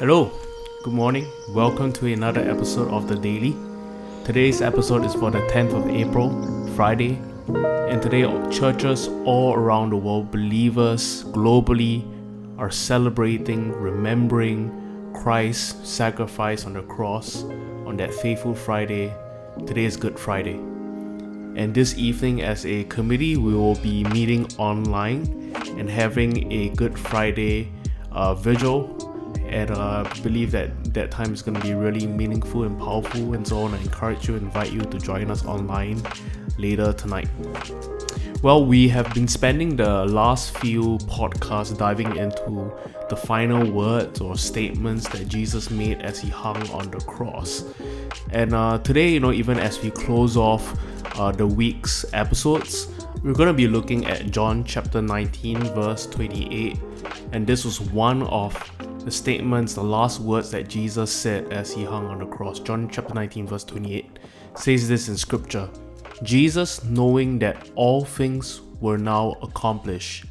Hello, good morning. Welcome to another episode of The Daily. Today's episode is for the 10th of April, Friday. And today, churches all around the world, believers globally, are celebrating, remembering Christ's sacrifice on the cross on that faithful Friday. Today is Good Friday. And this evening, as a committee, we will be meeting online and having a Good Friday uh, vigil. And uh, believe that that time is going to be really meaningful and powerful. And so on. I encourage you, invite you to join us online later tonight. Well, we have been spending the last few podcasts diving into the final words or statements that Jesus made as he hung on the cross. And uh, today, you know, even as we close off uh, the week's episodes, we're going to be looking at John chapter 19, verse 28. And this was one of the statements, the last words that Jesus said as he hung on the cross. John chapter 19, verse 28 says this in scripture Jesus, knowing that all things were now accomplished,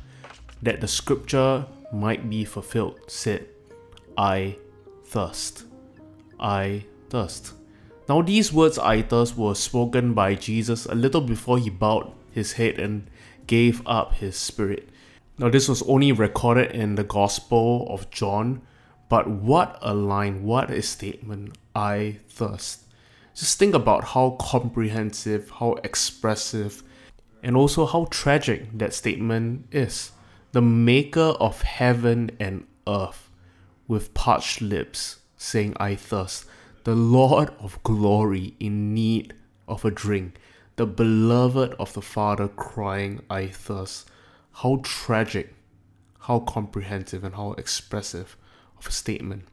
that the scripture might be fulfilled, said, I thirst. I thirst. Now, these words, I thirst, were spoken by Jesus a little before he bowed his head and gave up his spirit. Now, this was only recorded in the Gospel of John, but what a line, what a statement! I thirst. Just think about how comprehensive, how expressive, and also how tragic that statement is. The maker of heaven and earth, with parched lips, saying, I thirst. The Lord of glory in need of a drink. The beloved of the Father crying, I thirst. How tragic, how comprehensive, and how expressive of a statement.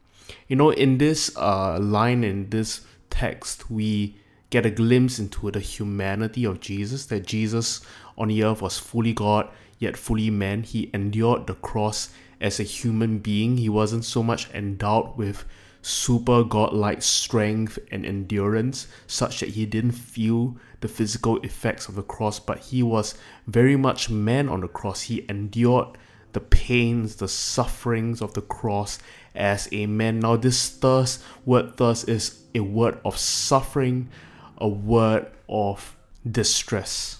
You know, in this uh, line, in this text, we get a glimpse into the humanity of Jesus, that Jesus on the earth was fully God, yet fully man. He endured the cross as a human being. He wasn't so much endowed with super godlike strength and endurance, such that he didn't feel the physical effects of the cross, but he was very much man on the cross. He endured the pains, the sufferings of the cross as a man. Now, this thirst, word thirst, is a word of suffering, a word of distress.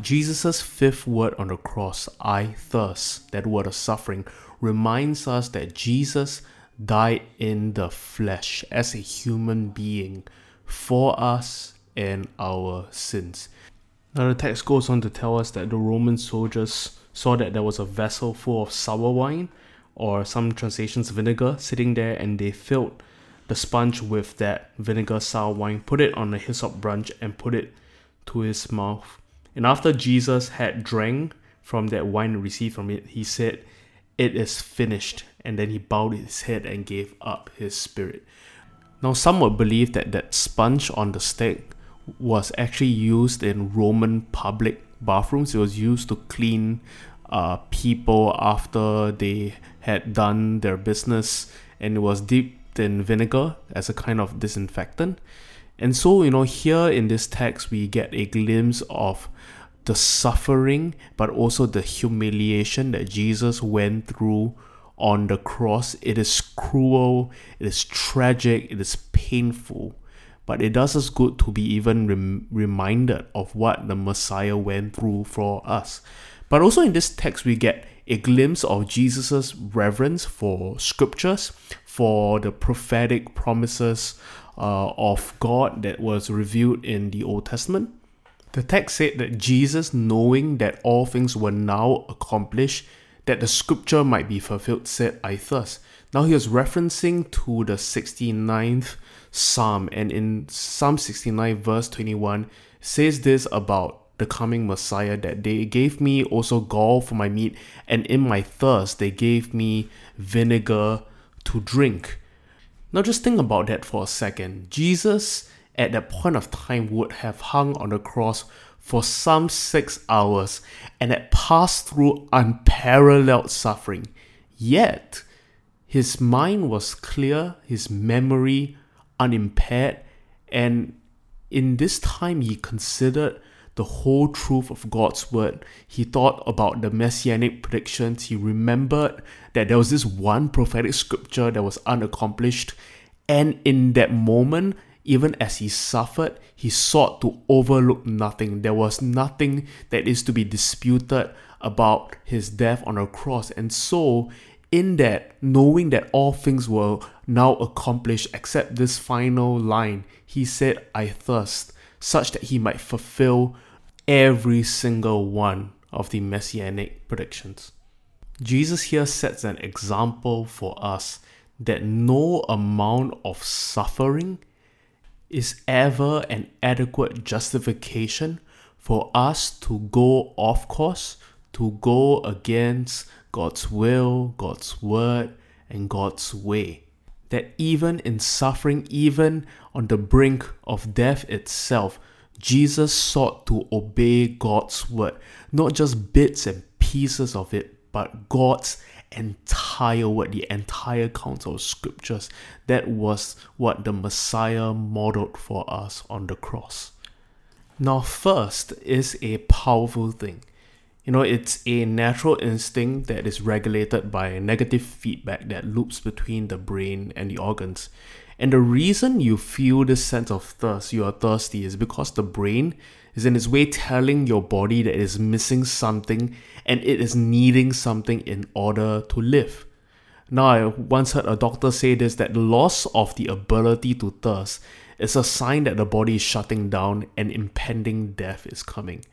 Jesus' fifth word on the cross, I thirst, that word of suffering, reminds us that Jesus died in the flesh as a human being for us and our sins. Now, the text goes on to tell us that the Roman soldiers saw that there was a vessel full of sour wine, or some translations vinegar, sitting there, and they filled the sponge with that vinegar sour wine, put it on a hyssop branch, and put it to his mouth. And after Jesus had drank from that wine received from it, he said, It is finished. And then he bowed his head and gave up his spirit. Now, some would believe that that sponge on the stick was actually used in Roman public bathrooms. It was used to clean uh, people after they had done their business, and it was dipped in vinegar as a kind of disinfectant. And so, you know, here in this text, we get a glimpse of the suffering, but also the humiliation that Jesus went through on the cross. It is cruel, it is tragic, it is painful, but it does us good to be even rem- reminded of what the Messiah went through for us. But also in this text, we get a glimpse of Jesus' reverence for scriptures, for the prophetic promises uh, of God that was revealed in the Old Testament. The text said that Jesus, knowing that all things were now accomplished, that the scripture might be fulfilled, said, I thirst. Now he was referencing to the 69th Psalm, and in Psalm 69, verse 21, says this about the coming Messiah that they gave me also gall for my meat, and in my thirst they gave me vinegar to drink. Now just think about that for a second. Jesus at that point of time would have hung on the cross for some six hours and had passed through unparalleled suffering. Yet, his mind was clear, his memory unimpaired, and in this time he considered the whole truth of God's word. He thought about the messianic predictions. He remembered that there was this one prophetic scripture that was unaccomplished. And in that moment, even as he suffered, he sought to overlook nothing. There was nothing that is to be disputed about his death on a cross. And so, in that, knowing that all things were now accomplished except this final line, he said, I thirst, such that he might fulfill every single one of the messianic predictions. Jesus here sets an example for us that no amount of suffering is ever an adequate justification for us to go off course, to go against God's will, God's word, and God's way. That even in suffering, even on the brink of death itself, Jesus sought to obey God's word, not just bits and pieces of it, but God's entire word, the entire counsel of scriptures. That was what the Messiah modeled for us on the cross. Now, first is a powerful thing. You know, it's a natural instinct that is regulated by negative feedback that loops between the brain and the organs. And the reason you feel this sense of thirst, you are thirsty, is because the brain is in its way telling your body that it is missing something and it is needing something in order to live. Now, I once heard a doctor say this that the loss of the ability to thirst is a sign that the body is shutting down and impending death is coming.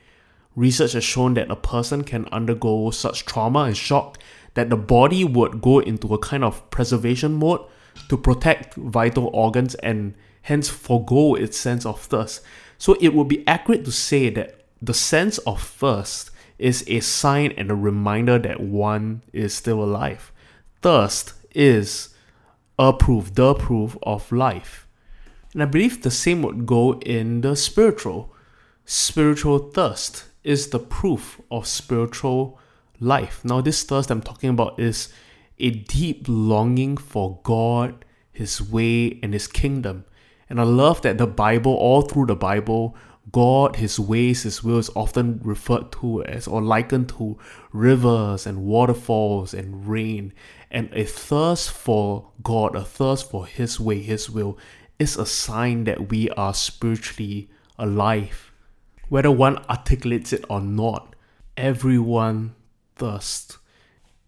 Research has shown that a person can undergo such trauma and shock that the body would go into a kind of preservation mode to protect vital organs and hence forego its sense of thirst. So it would be accurate to say that the sense of thirst is a sign and a reminder that one is still alive. Thirst is a proof, the proof of life. And I believe the same would go in the spiritual. Spiritual thirst is the proof of spiritual life. Now, this thirst I'm talking about is a deep longing for God, His way, and His kingdom. And I love that the Bible, all through the Bible, God, His ways, His will is often referred to as or likened to rivers and waterfalls and rain. And a thirst for God, a thirst for His way, His will, is a sign that we are spiritually alive. Whether one articulates it or not, everyone thirsts.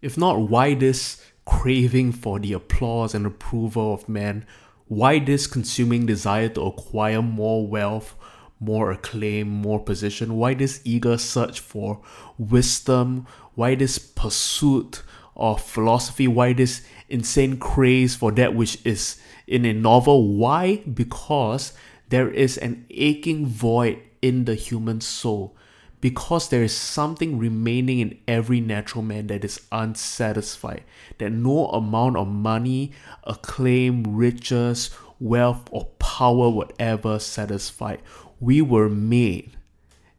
If not, why this craving for the applause and approval of men? Why this consuming desire to acquire more wealth, more acclaim, more position? Why this eager search for wisdom? Why this pursuit of philosophy? Why this insane craze for that which is in a novel? Why? Because there is an aching void in the human soul because there is something remaining in every natural man that is unsatisfied, that no amount of money, acclaim, riches, wealth, or power would ever satisfy. We were made,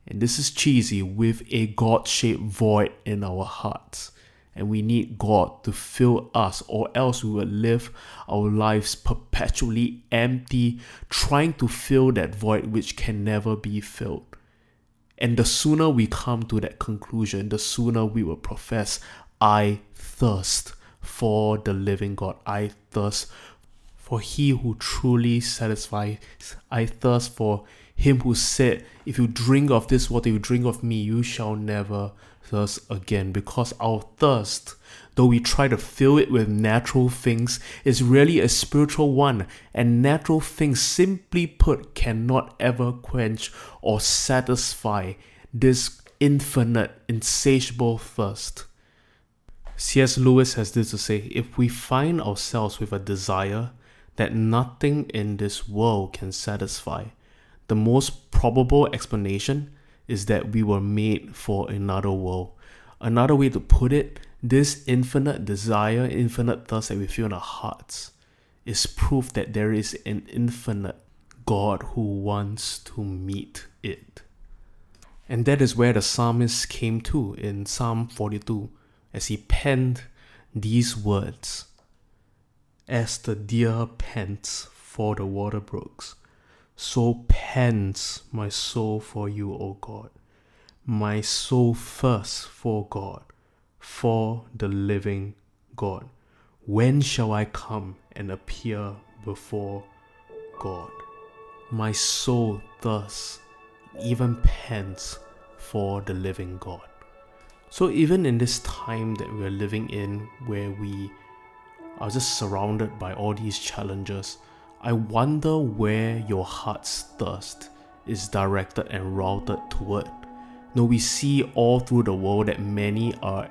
and this is cheesy, with a God shaped void in our hearts. And we need God to fill us, or else we will live our lives perpetually empty, trying to fill that void which can never be filled. And the sooner we come to that conclusion, the sooner we will profess, I thirst for the living God. I thirst for He who truly satisfies. I thirst for Him who said, If you drink of this water, you drink of me, you shall never thirst again. Because our thirst though we try to fill it with natural things, is really a spiritual one, and natural things, simply put, cannot ever quench or satisfy this infinite, insatiable thirst. C.S. Lewis has this to say if we find ourselves with a desire that nothing in this world can satisfy, the most probable explanation is that we were made for another world. Another way to put it this infinite desire, infinite thirst that we feel in our hearts is proof that there is an infinite God who wants to meet it. And that is where the psalmist came to in Psalm 42 as he penned these words As the deer pants for the water brooks, So pants my soul for you, O God. My soul thirsts for God, for the living God. When shall I come and appear before God? My soul thus even pants for the living God. So, even in this time that we're living in, where we are just surrounded by all these challenges, I wonder where your heart's thirst is directed and routed toward. Now, we see all through the world that many are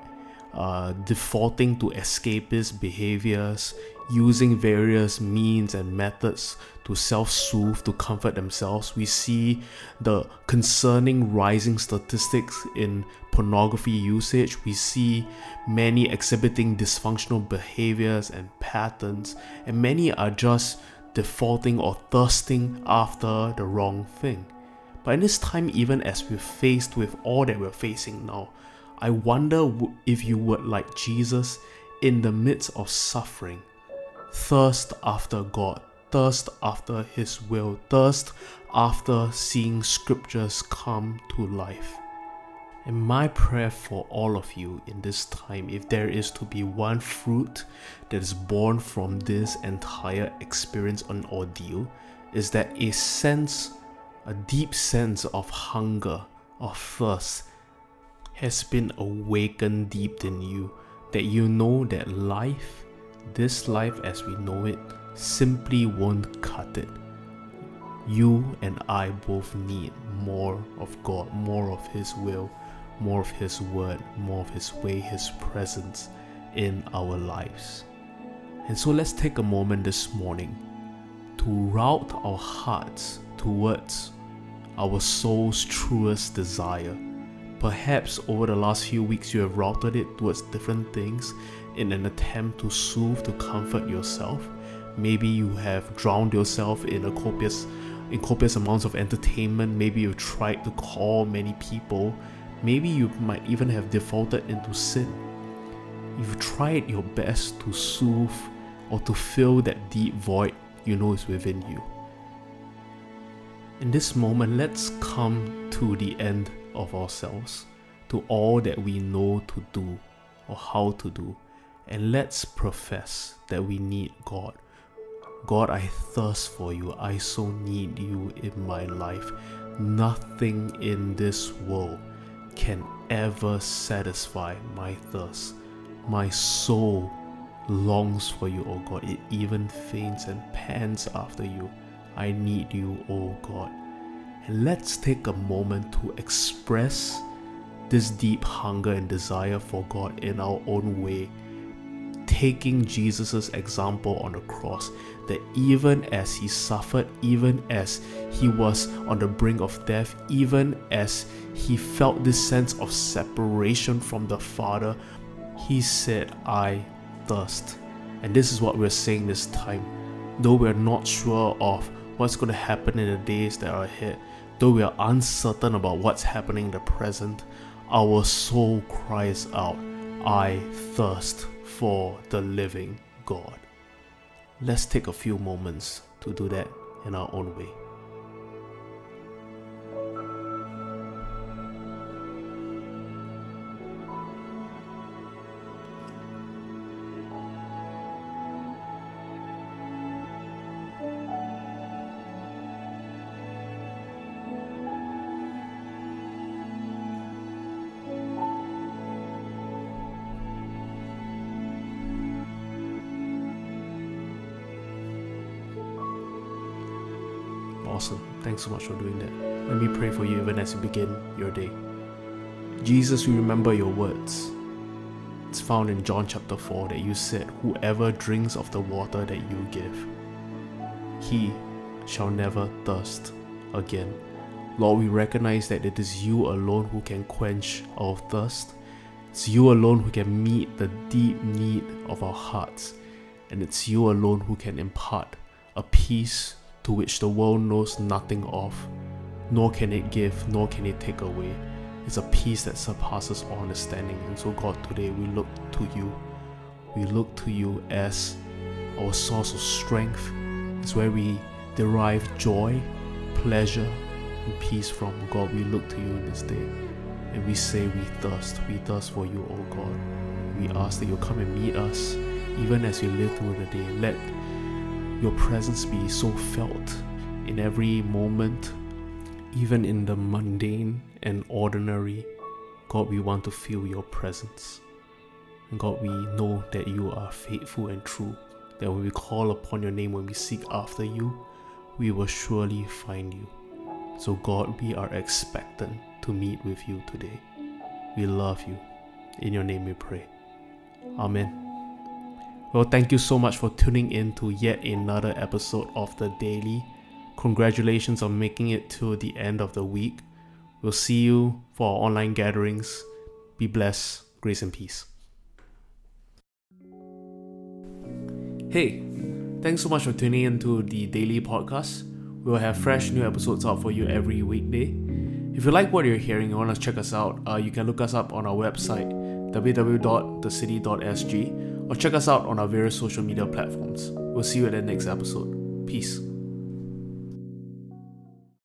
uh, defaulting to escapist behaviors, using various means and methods to self soothe, to comfort themselves. We see the concerning rising statistics in pornography usage. We see many exhibiting dysfunctional behaviors and patterns, and many are just defaulting or thirsting after the wrong thing. But in this time, even as we're faced with all that we're facing now, I wonder if you would, like Jesus, in the midst of suffering, thirst after God, thirst after His will, thirst after seeing scriptures come to life. And my prayer for all of you in this time, if there is to be one fruit that is born from this entire experience and ordeal, is that a sense, a deep sense of hunger, of thirst, has been awakened deep in you. That you know that life this life as we know it simply won't cut it. You and I both need more of God, more of His will, more of His word, more of His way, His presence in our lives. And so let's take a moment this morning to route our hearts towards our soul's truest desire. Perhaps over the last few weeks you have routed it towards different things in an attempt to soothe, to comfort yourself. Maybe you have drowned yourself in a copious in copious amounts of entertainment. Maybe you've tried to call many people. Maybe you might even have defaulted into sin. You've tried your best to soothe or to fill that deep void you know is within you. In this moment, let's come to the end of ourselves, to all that we know to do or how to do, and let's profess that we need God. God, I thirst for you. I so need you in my life. Nothing in this world can ever satisfy my thirst. My soul longs for you, O God. It even faints and pants after you. I need you, O God. And let's take a moment to express this deep hunger and desire for God in our own way taking Jesus' example on the cross, that even as he suffered, even as he was on the brink of death, even as he felt this sense of separation from the Father, he said, I thirst. And this is what we're saying this time. Though we're not sure of what's going to happen in the days that are ahead, though we are uncertain about what's happening in the present, our soul cries out, I thirst for the living God. Let's take a few moments to do that in our own way. Awesome. Thanks so much for doing that. Let me pray for you even as you begin your day. Jesus, we remember your words. It's found in John chapter 4 that you said, Whoever drinks of the water that you give, he shall never thirst again. Lord, we recognize that it is you alone who can quench our thirst. It's you alone who can meet the deep need of our hearts. And it's you alone who can impart a peace to which the world knows nothing of, nor can it give, nor can it take away. It's a peace that surpasses all understanding. And so, God, today we look to you. We look to you as our source of strength. It's where we derive joy. pleasure and peace from. God, we look to you in this day and we say we thirst. We thirst for you, O God. We ask that you come and meet us even as we live through the day. Let your presence be so felt in every moment, even in the mundane and ordinary. God, we want to feel your presence. And God, we know that you are faithful and true. That when we call upon your name, when we seek after you, we will surely find you. So, God, we are expectant to meet with you today. We love you. In your name we pray. Amen. Well, thank you so much for tuning in to yet another episode of The Daily. Congratulations on making it to the end of the week. We'll see you for our online gatherings. Be blessed. Grace and peace. Hey, thanks so much for tuning in to the daily podcast. We'll have fresh new episodes out for you every weekday. If you like what you're hearing and want to check us out, uh, you can look us up on our website www.thecity.sg or check us out on our various social media platforms. We'll see you at the next episode. Peace.